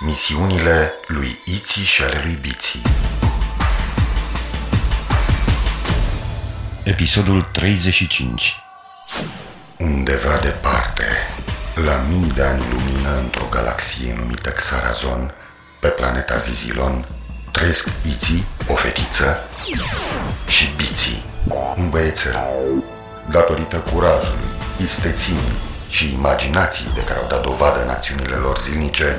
Misiunile lui Iții și ale lui Biții Episodul 35 Undeva departe, la mii de ani lumină într-o galaxie numită Xarazon, pe planeta Zizilon, trăiesc Iții, o fetiță, și Biții, un băiețel. Datorită curajului, isteții și imaginației de care au dat dovadă în acțiunile lor zilnice,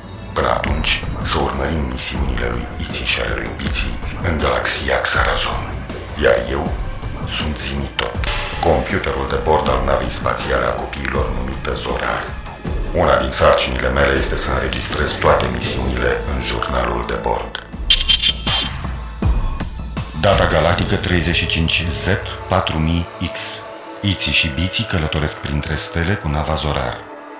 Până atunci, să urmărim misiunile lui Iții și ale lui Biții în galaxia Xarazon. Iar eu sunt Zimitot, computerul de bord al navei spațiale a copiilor numită Zorar. Una din sarcinile mele este să înregistrez toate misiunile în jurnalul de bord. Data galactică 35Z4000X Iții și Biții călătoresc printre stele cu nava Zorar.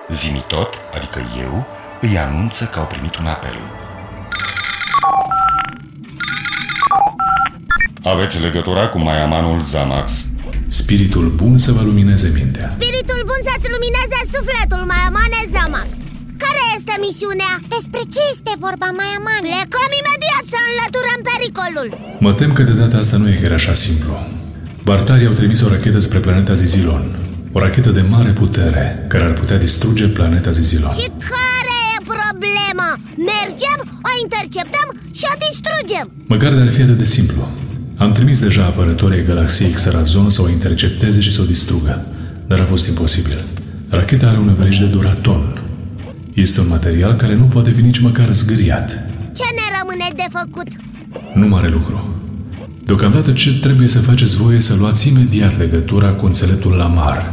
Zimitot, adică eu, îi anunță că au primit un apel. Aveți legătura cu Maiamanul Zamax. Spiritul bun să vă lumineze mintea. Spiritul bun să-ți lumineze sufletul, Maiamane Zamax Care este misiunea? Despre ce este vorba, Maiaman? Plecăm imediat să înlăturăm pericolul Mă tem că de data asta nu e chiar așa simplu. Bartarii au trimis o rachetă spre planeta Zizilon. O rachetă de mare putere, care ar putea distruge planeta Zizilon. Și care e problema? Mergem, o interceptăm și o distrugem Măcar de ar fi atât de simplu. Am trimis deja apărătorii galaxiei Xarazon să o intercepteze și să o distrugă, dar a fost imposibil. Racheta are un înveliș de duraton. Este un material care nu poate fi nici măcar zgâriat. Ce ne rămâne de făcut? Nu mare lucru. Deocamdată ce trebuie să faceți voie să luați imediat legătura cu înțeleptul Lamar.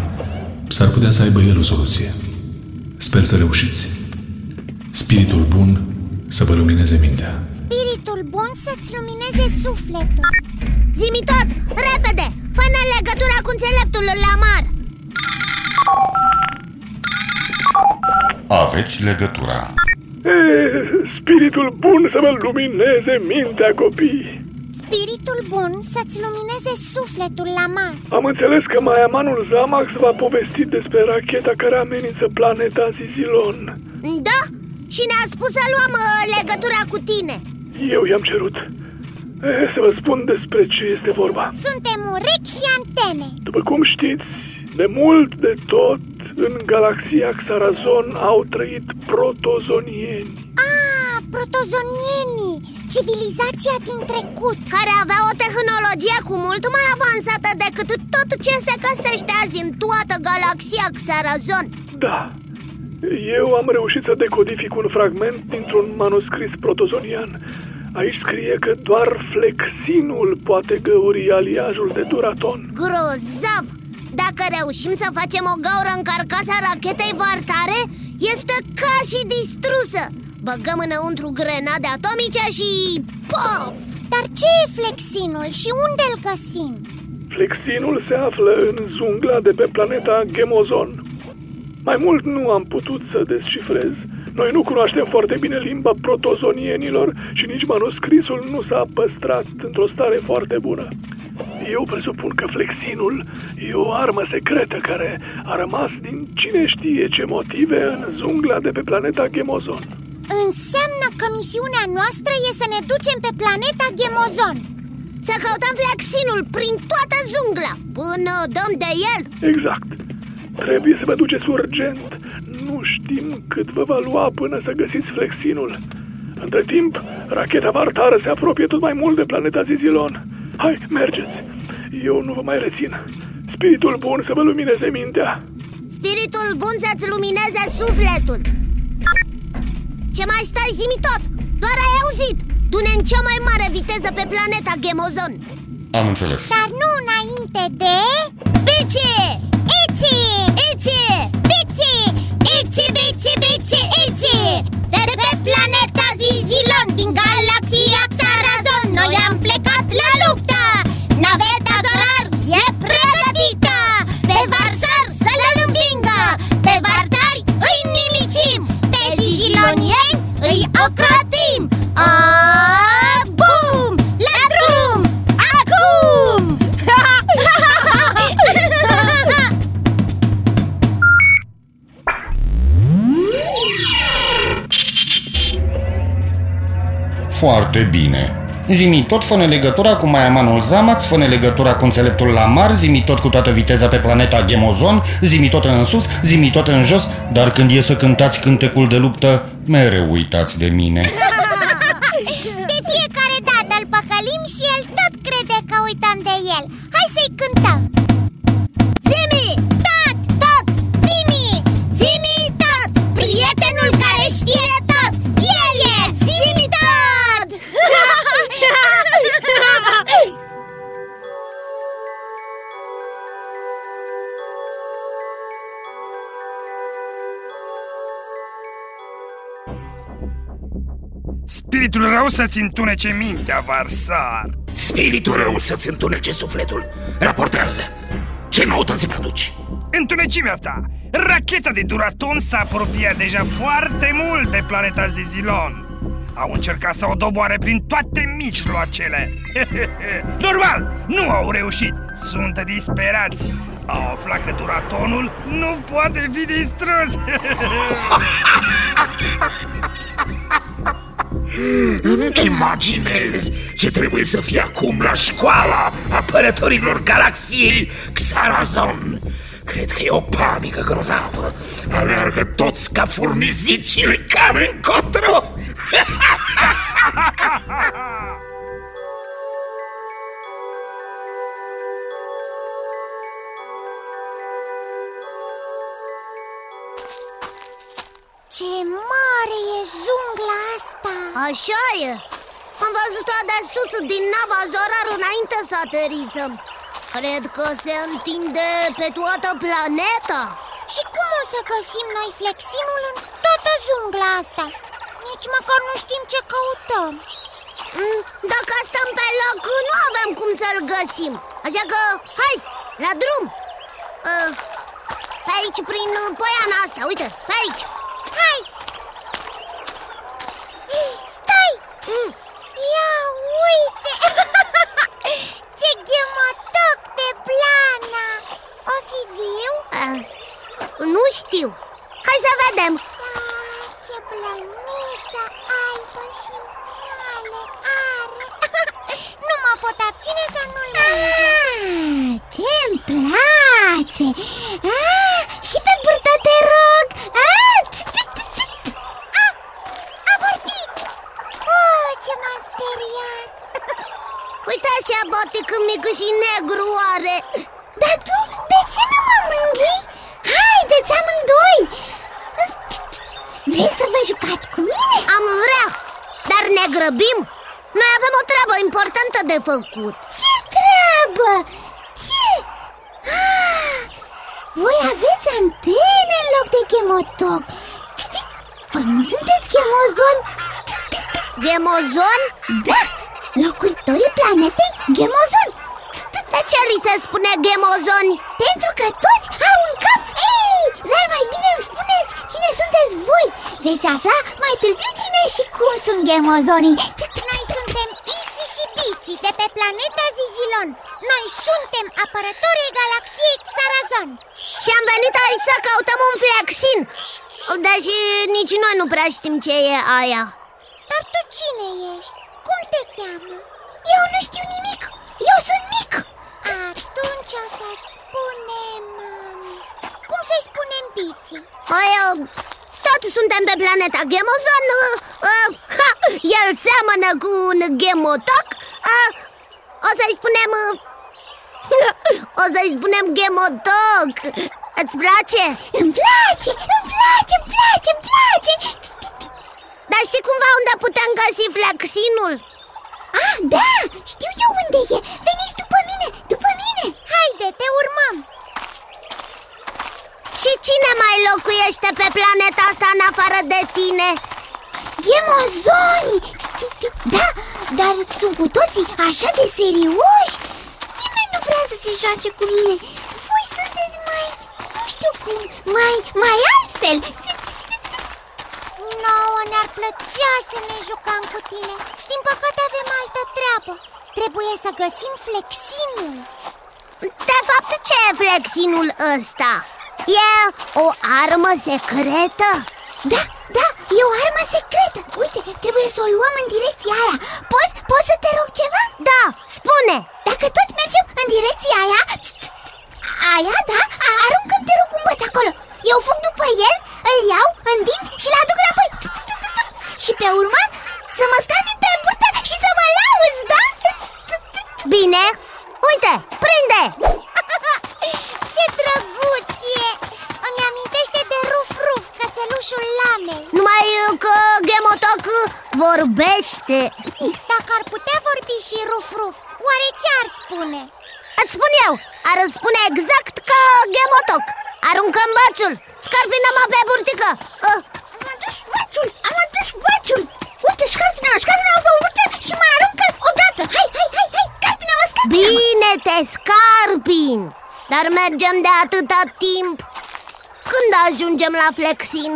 S-ar putea să aibă el o soluție. Sper să reușiți. Spiritul bun să vă lumineze mintea. Spiritul bun să-ți lumineze sufletul Zimi tot, repede, fă-ne legătura cu înțeleptul Lamar Aveți legătura. E, spiritul bun să vă lumineze mintea copii. Spiritul bun să-ți lumineze sufletul la mar Am înțeles că Maiamanul Zamax v-a povestit despre racheta care amenință planeta Zizilon. Da, și ne-a spus să luăm uh, legătura cu tine Eu i-am cerut. E, să vă spun despre ce este vorba. Suntem urechi și antene După cum știți, de mult de tot, în galaxia Xarazon au trăit protozonieni. Ah, protozonienii Civilizația din trecut Care avea o tehnologie cu mult mai avansată decât tot ce se găsește azi în toată galaxia Xarazon Da, eu am reușit să decodific un fragment dintr-un manuscris protozonian. Aici scrie că doar flexinul poate găuri aliajul de duraton. Grozav! Dacă reușim să facem o gaură în carcasa rachetei vartare, este ca și distrusă Băgăm înăuntru grenade atomice și... Pof! Dar ce e flexinul și unde îl găsim? Flexinul se află în jungla de pe planeta Gemozon. Mai mult nu am putut să descifrez. Noi nu cunoaștem foarte bine limba protozonienilor și nici manuscrisul nu s-a păstrat într-o stare foarte bună. Eu presupun că flexinul e o armă secretă care a rămas din cine știe ce motive în jungla de pe planeta Gemozon. Înseamnă că misiunea noastră e să ne ducem pe planeta Gemozon Să căutăm flexinul prin toată jungla Până dăm de el Exact. Trebuie să vă duceți urgent. Nu știm cât vă va lua până să găsiți flexinul. Între timp, racheta vartară se apropie tot mai mult de planeta Zizilon. Hai, mergeți! Eu nu vă mai rețin. Spiritul bun să vă lumineze mintea. Spiritul bun să-ți lumineze sufletul Ce mai stai zimi tot? Doar ai auzit Du-ne în cea mai mare viteză pe planeta Gemozon Am înțeles. Dar nu înainte de... Bici! Foarte bine. Zimi tot fă legătura cu Maiamanul Zamax, fă legătura cu înțeleptul Lamar, zimi tot cu toată viteza pe planeta Gemozon, zimi tot în sus, zimi tot în jos, dar când e să cântați cântecul de luptă, mereu uitați de mine. Spiritul rău să-ți întunece mintea, Varsar. Spiritul rău să-ți întunece sufletul. Raportează. Ce noutăți mi aduci? Întunecimea ta! Racheta de Duraton s-a apropiat deja foarte mult de planeta Zizilon. Au încercat să o doboare prin toate mijloacele. Normal, nu au reușit. Sunt disperați. Au aflat că Duratonul nu poate fi distrus Îmi imaginez ce trebuie să fie acum la școala apărătorilor galaxiei Xarazon. Cred că e o panică grozavă. Aleargă toți ca furnizicile care încotro. Ce mare e jungla asta Așa e. Am văzut-o de sus din nava Zorar înainte să aterizăm. Cred că se întinde pe toată planeta. Și cum o să găsim noi flexinul în toată jungla asta? Nici măcar nu știm ce căutăm. Mm, Dacă stăm pe loc, nu avem cum să-l găsim. Așa că, hai, la drum. Uh, Pe aici, prin uh, poiana asta, uite, pe aici Hai! Stai! mm. Ia uite! Ce ghemotoc de plana! O fi viu? uh, Nu știu Hai să vedem Da, ce blăniță albă și moale are Nu mă pot abține să nu-l Ah, ce-mi place! Ah, și pe burtă te rog! Ah, Ah, a vorbit! Oh, ce m-a speriat! Uite ce botic mic și negru are dar tu, de ce nu mă mângâi? Haideți amândoi! Vrei să vă jucați cu mine? Am vrea, dar ne grăbim Noi avem o treabă importantă de făcut Ce treabă? Ce? Ah, voi aveți antene în loc de chemotoc Voi nu sunteți chemozon? Gemozon? Da, locuitorii planetei Gemozon De ce li se spune gemozoni? Pentru că toți au un cap. Ei, dar mai bine îmi spuneți cine sunteți voi. Veți afla mai târziu cine și cum sunt gemozonii Noi suntem Iți și Biți de pe planeta Zizilon. Noi suntem apărătorii galaxiei Xarazon. Și am venit aici să căutăm un flexin Deși nici noi nu prea știm ce e aia. Dar tu cine ești? Cum te cheamă? Eu nu știu nimic, eu sunt mic Atunci o să-ți spunem... um, Cum să-i spunem Biții? Păi, uh, tot suntem pe planeta Gemozon uh, uh, ha, El seamănă cu un gemotoc uh, O să-i spunem... Uh, o să-i spunem gemotoc Îți place? Îmi place, îmi place, îmi place, îmi place Dar știi cumva unde putem găsi flexinul? Ah, da, știu eu unde e Veniți după mine, după mine. Haide, te urmăm! Și cine mai locuiește pe planeta asta în afară de tine? Gemozoni Da, dar sunt cu toții așa de serioși. Nimeni nu vrea să se joace cu mine. Voi sunteți mai, nu știu cum, mai, mai altfel. Nouă plăcea să ne jucăm cu tine. Din păcate avem altă treabă Trebuie să găsim flexinul De fapt, ce e flexinul ăsta? E o armă secretă? Da, da, e o armă secretă Uite, trebuie să o luăm în direcția aia Poți, poți să te rog ceva? Da, spune Dacă tot mergem în direcția aia Aia, da? Aruncă-mi te rog un băț acolo Eu fug după el, îl iau în dinți și-l aduc înapoi Și pe urmă să mă scapi pe burtă Bine, uite, prinde! Ce drăguț e! Îmi amintește de Ruf Ruf, cățelușul lamei. Numai că Gemotoc vorbește. Dacă ar putea vorbi și Ruf Ruf, oare ce ar spune? Îți spun eu, ar spune exact ca Gemotoc. Aruncă în bațul, scarpină-mă pe burtică. Uh. Am adus bațul, am adus bațul Uite, scarpină, scarpină pe burtă și mai aruncă odată. Hai, hai, hai, hai, scarpină-mă, scarpină Bine te scarpin! Dar mergem de atâta timp. Când ajungem la Flexin?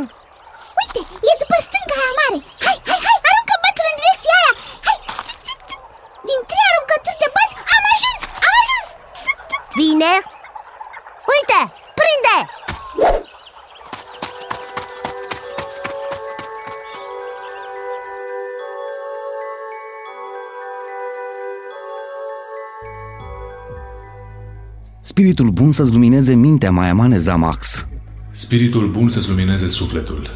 Uite, e după stânga aia mare. Hai, hai, hai, aruncă bațul în direcția Spiritul bun să-ți lumineze mintea, Maiamane Zamax. Spiritul bun să-ți lumineze sufletul,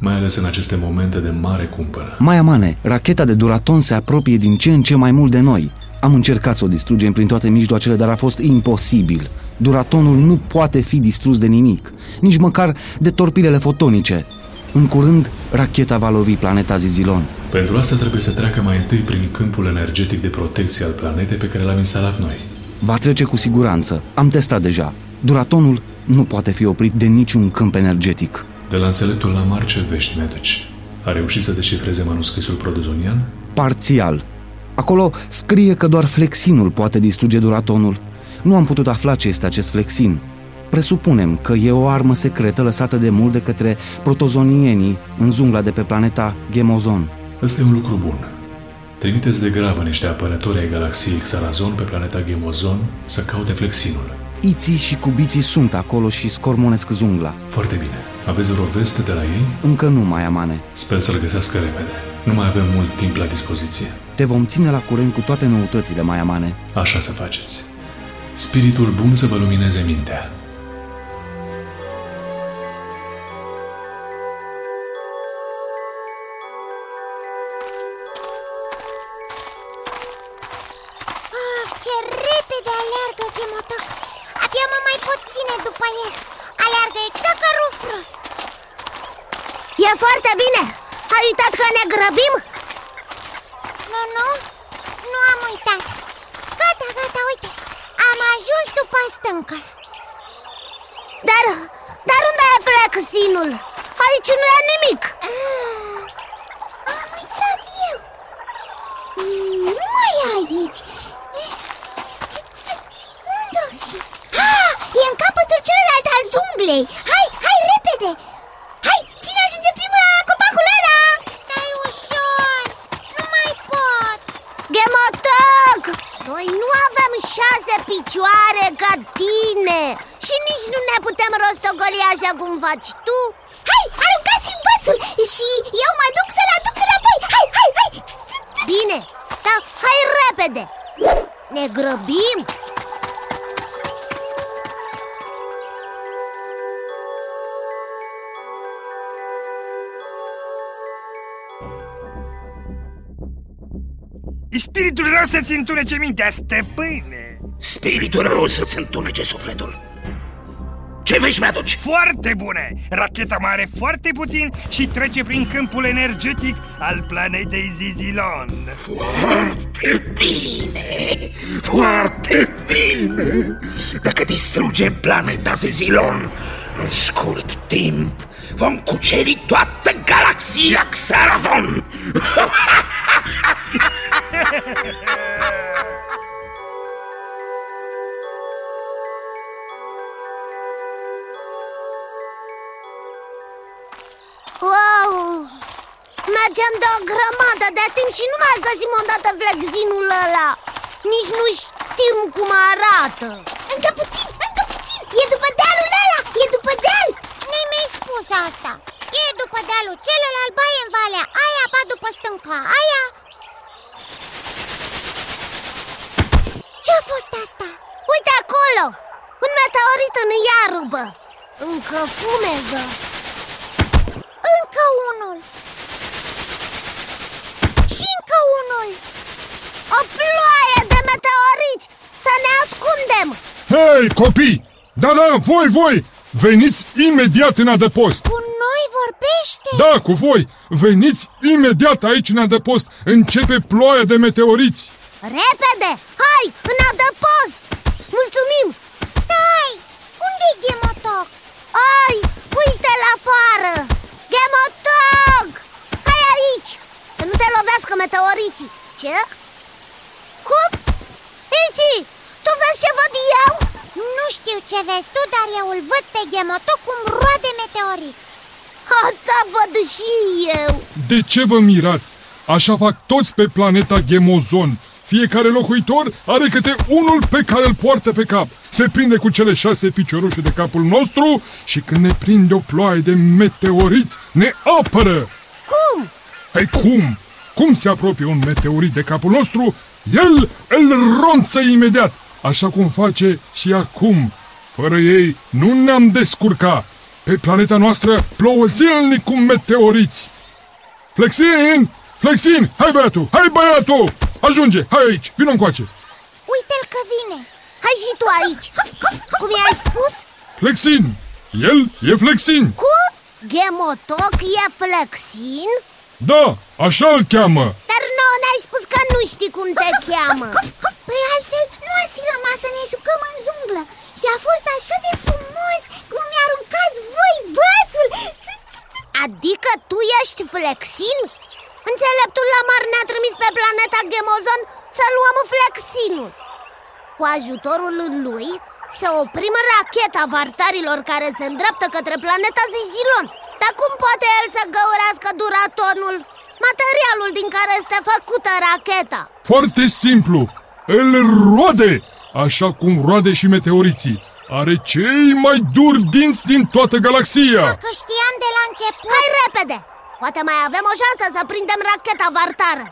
mai ales în aceste momente de mare cumpănă. Maiamane, racheta de Duraton se apropie din ce în ce mai mult de noi. Am încercat să o distrugem prin toate mijloacele, dar a fost imposibil. Duratonul nu poate fi distrus de nimic, nici măcar de torpilele fotonice. În curând, racheta va lovi planeta Zizilon. Pentru asta trebuie să treacă mai întâi prin câmpul energetic de protecție al planetei pe care l-am instalat noi. Va trece cu siguranță. Am testat deja. Duratonul nu poate fi oprit de niciun câmp energetic. De la înțeleptul la mar ce vești mi-aduci? A reușit să deșifreze manuscrisul prodozonian? Parțial. Acolo scrie că doar flexinul poate distruge duratonul. Nu am putut afla ce este acest flexin. Presupunem că e o armă secretă lăsată de mult de către protozonienii în jungla de pe planeta Gemozon. Ăsta e un lucru bun. Trimiteți de grabă niște apărători ai galaxiei Xarazon pe planeta Gemozon să caute flexinul. Iții și cubiții sunt acolo și scormonesc jungla. Foarte bine. Aveți vreo veste de la ei? Încă nu mai amane. Sper să-l găsească repede. Nu mai avem mult timp la dispoziție. Te vom ține la curent cu toate noutățile, mai amane. Așa să faceți. Spiritul bun să vă lumineze mintea. Flexinul? Aici nu e nimic. Ah, Am uitat eu. Nu mai e aici. Unde-o fi? Ah, e în capătul celălalt al zunglei. Hai, hai, repede. Hai, ține ajunge primul la copacul ăla? Stai ușor, nu mai pot. Gemotoc! Noi nu avem șase picioare ca tine. Și nici nu ne putem rostogoli așa cum faci tu. Hai, aruncați-mi bățul și eu mă duc să-l aduc înapoi. Hai, hai, hai. Bine, dar hai repede. Ne grăbim. Spiritul rău să-ți întunece mintea, stăpâne. Spiritul rău să-ți întunece sufletul. Ce vești mi-aduci? Foarte bune! Racheta mai are foarte puțin și trece prin câmpul energetic al planetei Zizilon Foarte bine, foarte bine. Dacă distrugem planeta Zezilon, în scurt timp vom cuceri toată galaxia Xarazon. tragem de o grămadă de timp și nu mai găsim odată flexinul ăla. Nici nu știm cum arată. Încă puțin, încă puțin. E după dealul ăla, e după deal. Nu mi-ai spus asta. E după dealul celălalt, ba e în valea. Aia, ba după stânca. Aia. Ce-a fost asta? Uite acolo, un meteorit în iarbă. Încă fumegă. Încă unul. Și încă unul O ploaie de meteoriți Să ne ascundem Hei, copii! Da, da, voi, voi! Veniți imediat în adăpost! Cu noi vorbește? Da, cu voi! Veniți imediat aici în adăpost! Începe ploaia de meteoriți! Repede, hai, în adăpost Mulțumim Stai! Unde-i Gemotoc? Ai, uite-l afară Gemotog Hai aici Să nu te lovească meteoriții Ce? Cum? Iți, tu vezi ce văd eu? Nu știu ce vezi tu, dar eu îl văd pe Gemotoc cum roade meteoriți Asta văd și eu De ce vă mirați? Așa fac toți pe planeta Gemozon. Fiecare locuitor are câte unul pe care îl poartă pe cap. Se prinde cu cele șase piciorușe de capul nostru și când ne prinde o ploaie de meteoriți, ne apără. Cum? Păi cum? Cum se apropie un meteorit de capul nostru, el îl ronță imediat, așa cum face și acum. Fără ei nu ne-am descurca. Pe planeta noastră plouă zilnic cu meteoriți. Flexin! Flexin! Hai băiatul! Hai băiatul! Ajunge! Hai aici! Vino încoace! Uite-l că vine Hai și tu aici Cum i-ai spus? Flexin! El e Flexin! Cu? Gemotoc e flexin? Da, așa îl cheamă! Dar nouă ne-ai spus că nu știi cum te cheamă. Păi altfel nu ați fi rămas să ne jucăm în junglă Și a fost așa de frumos cum mi-aruncați voi bățul. Adică tu ești flexin? Înțeleptul Lamar ne-a trimis pe planeta Gemozon să luăm flexinul. Cu ajutorul lui să oprim racheta vartarilor care se îndreaptă către planeta Zizilon Dar cum poate el să găurească duratonul? Materialul din care este făcută racheta Foarte simplu! Îl roade! Așa cum roade și meteoriții. Are cei mai duri dinți din toată galaxia! Dacă știam de la început Hai repede! Poate mai avem o șansă să prindem racheta vartară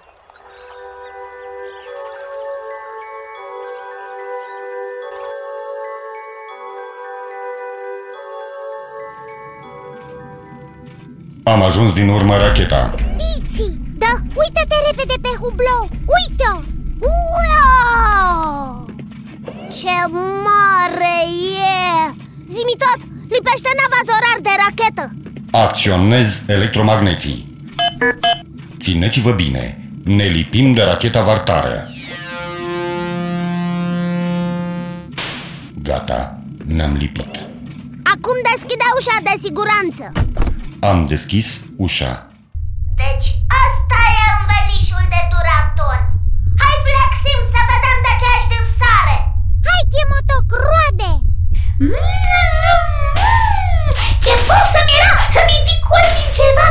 Am ajuns din urmă racheta. Iți, da, uită-te repede pe hublou Uite-o Wow! Ce mare e! Zimi tot, lipește nava zorar de rachetă Acționez electromagneții. Țineți-vă bine, ne lipim de racheta vartară. Gata, ne-am lipit. Acum deschide ușa de siguranță Am deschis ușa. Deci asta e învelișul de duraton Hai flexim să vedem de ce ești în stare Hai, Gemotoc, roade Ce poftă mi-era să-mi fi colț din ceva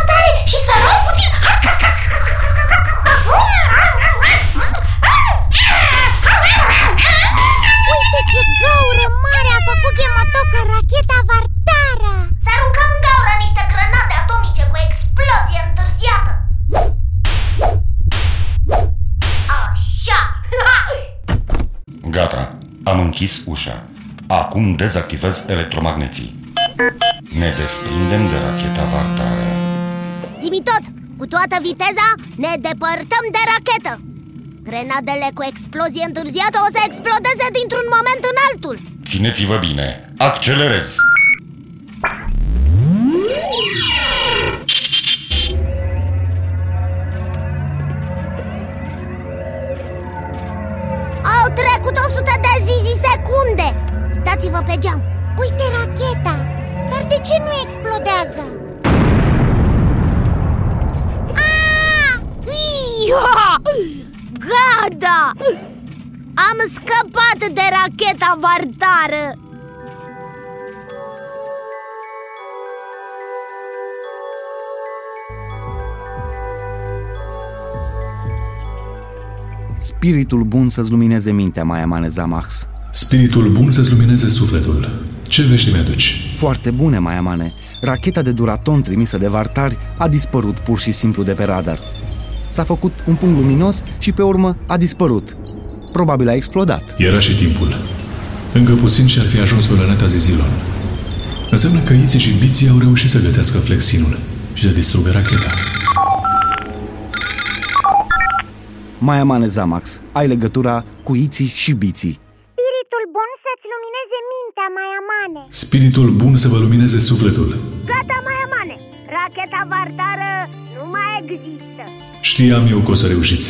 închis ușa. Acum dezactivez electromagneții. Ne desprindem de racheta vartară. Zimi tot, cu toată viteza ne depărtăm de rachetă Grenadele cu explozie întârziată o să explodeze dintr-un moment în altul Țineți-vă bine, accelerez! Uitați-vă pe geam! Uite racheta! Dar de ce nu explodează? Ah! Ia! gada. Am scăpat de racheta vartară! Spiritul bun să-ți lumineze mintea, mai amaneza Max. Spiritul bun să-ți lumineze sufletul. Ce vești mi-aduci? Foarte bune, Maia Mane. Racheta de duraton trimisă de vartari a dispărut pur și simplu de pe radar. S-a făcut un punct luminos și pe urmă a dispărut. Probabil a explodat. Era și timpul. Încă puțin și ar fi ajuns pe planeta Zizilon. Înseamnă că Iții și Biții au reușit să găsească flexinul și să distrugă racheta. Maia Mane Zamax, ai legătura cu Iții și Biții. Spiritul bun să-ți lumineze mintea, Maiamane Spiritul bun să vă lumineze sufletul. Gata, mai amane! Racheta vartară nu mai există Știam eu că o să reușiți.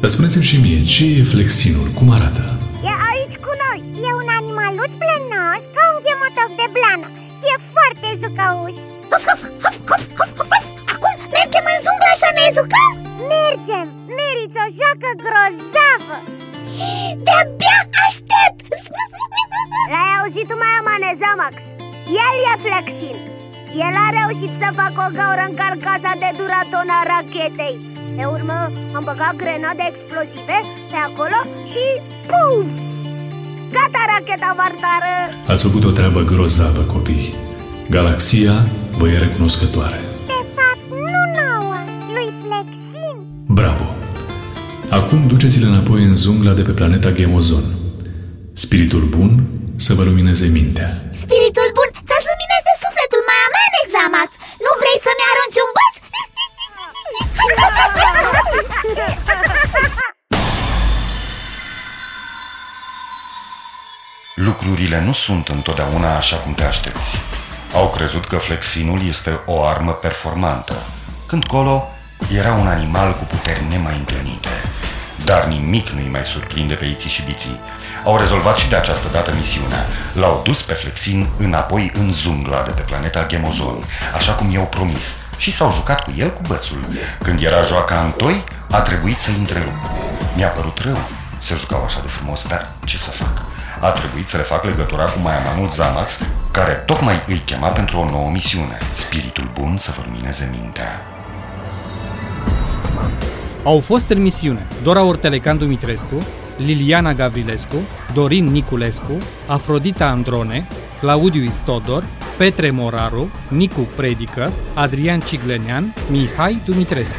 Dar spuneți-mi și mie, ce e flexinul? Cum arată? E aici cu noi E un animaluț plănos ca un ghemotoc de blană E foarte jucăuș Acum mergem în jungla să ne jucăm? Mergem! Meriți o joacă grozavă De-abia aștept! L-ai auzit tu, mai amane, Zamax? El e Flexin El a reușit să facă o gaură în carcasa de duraton a rachetei Pe urmă am băgat grenade explozive pe acolo și puf! Gata racheta vartară! Ați făcut o treabă grozavă, copii. Galaxia vă e recunoscătoare. De fapt, nu nouă, lui Flexin Bravo! Acum duceți-le înapoi în zungla de pe planeta Gemozon. Spiritul bun să vă lumineze mintea. Spiritul bun să-ți lumineze sufletul, mai amen, Examat! Nu vrei să-mi arunci un băț? Lucrurile nu sunt întotdeauna așa cum te aștepți. Au crezut că flexinul este o armă performantă, când Colo era un animal cu puteri nemai întâlnite. Dar nimic nu-i mai surprinde pe Iții și Biții. Au rezolvat și de această dată misiunea. L-au dus pe Flexin înapoi în zungla de pe planeta Gemozon, așa cum i-au promis, și s-au jucat cu el cu bățul. Când era joaca în toi, a trebuit să întrerup. Mi-a părut rău să jucau așa de frumos, dar ce să fac? A trebuit să le fac legătura cu Maiamanul Zamax, care tocmai îi chema pentru o nouă misiune. Spiritul bun să vă lumineze mintea. Au fost în misiune Dora Ortelecan Dumitrescu, Liliana Gavrilescu, Dorin Niculescu, Afrodita Androne, Claudiu Istodor, Petre Moraru, Nicu Predică, Adrian Ciglenean, Mihai Dumitrescu.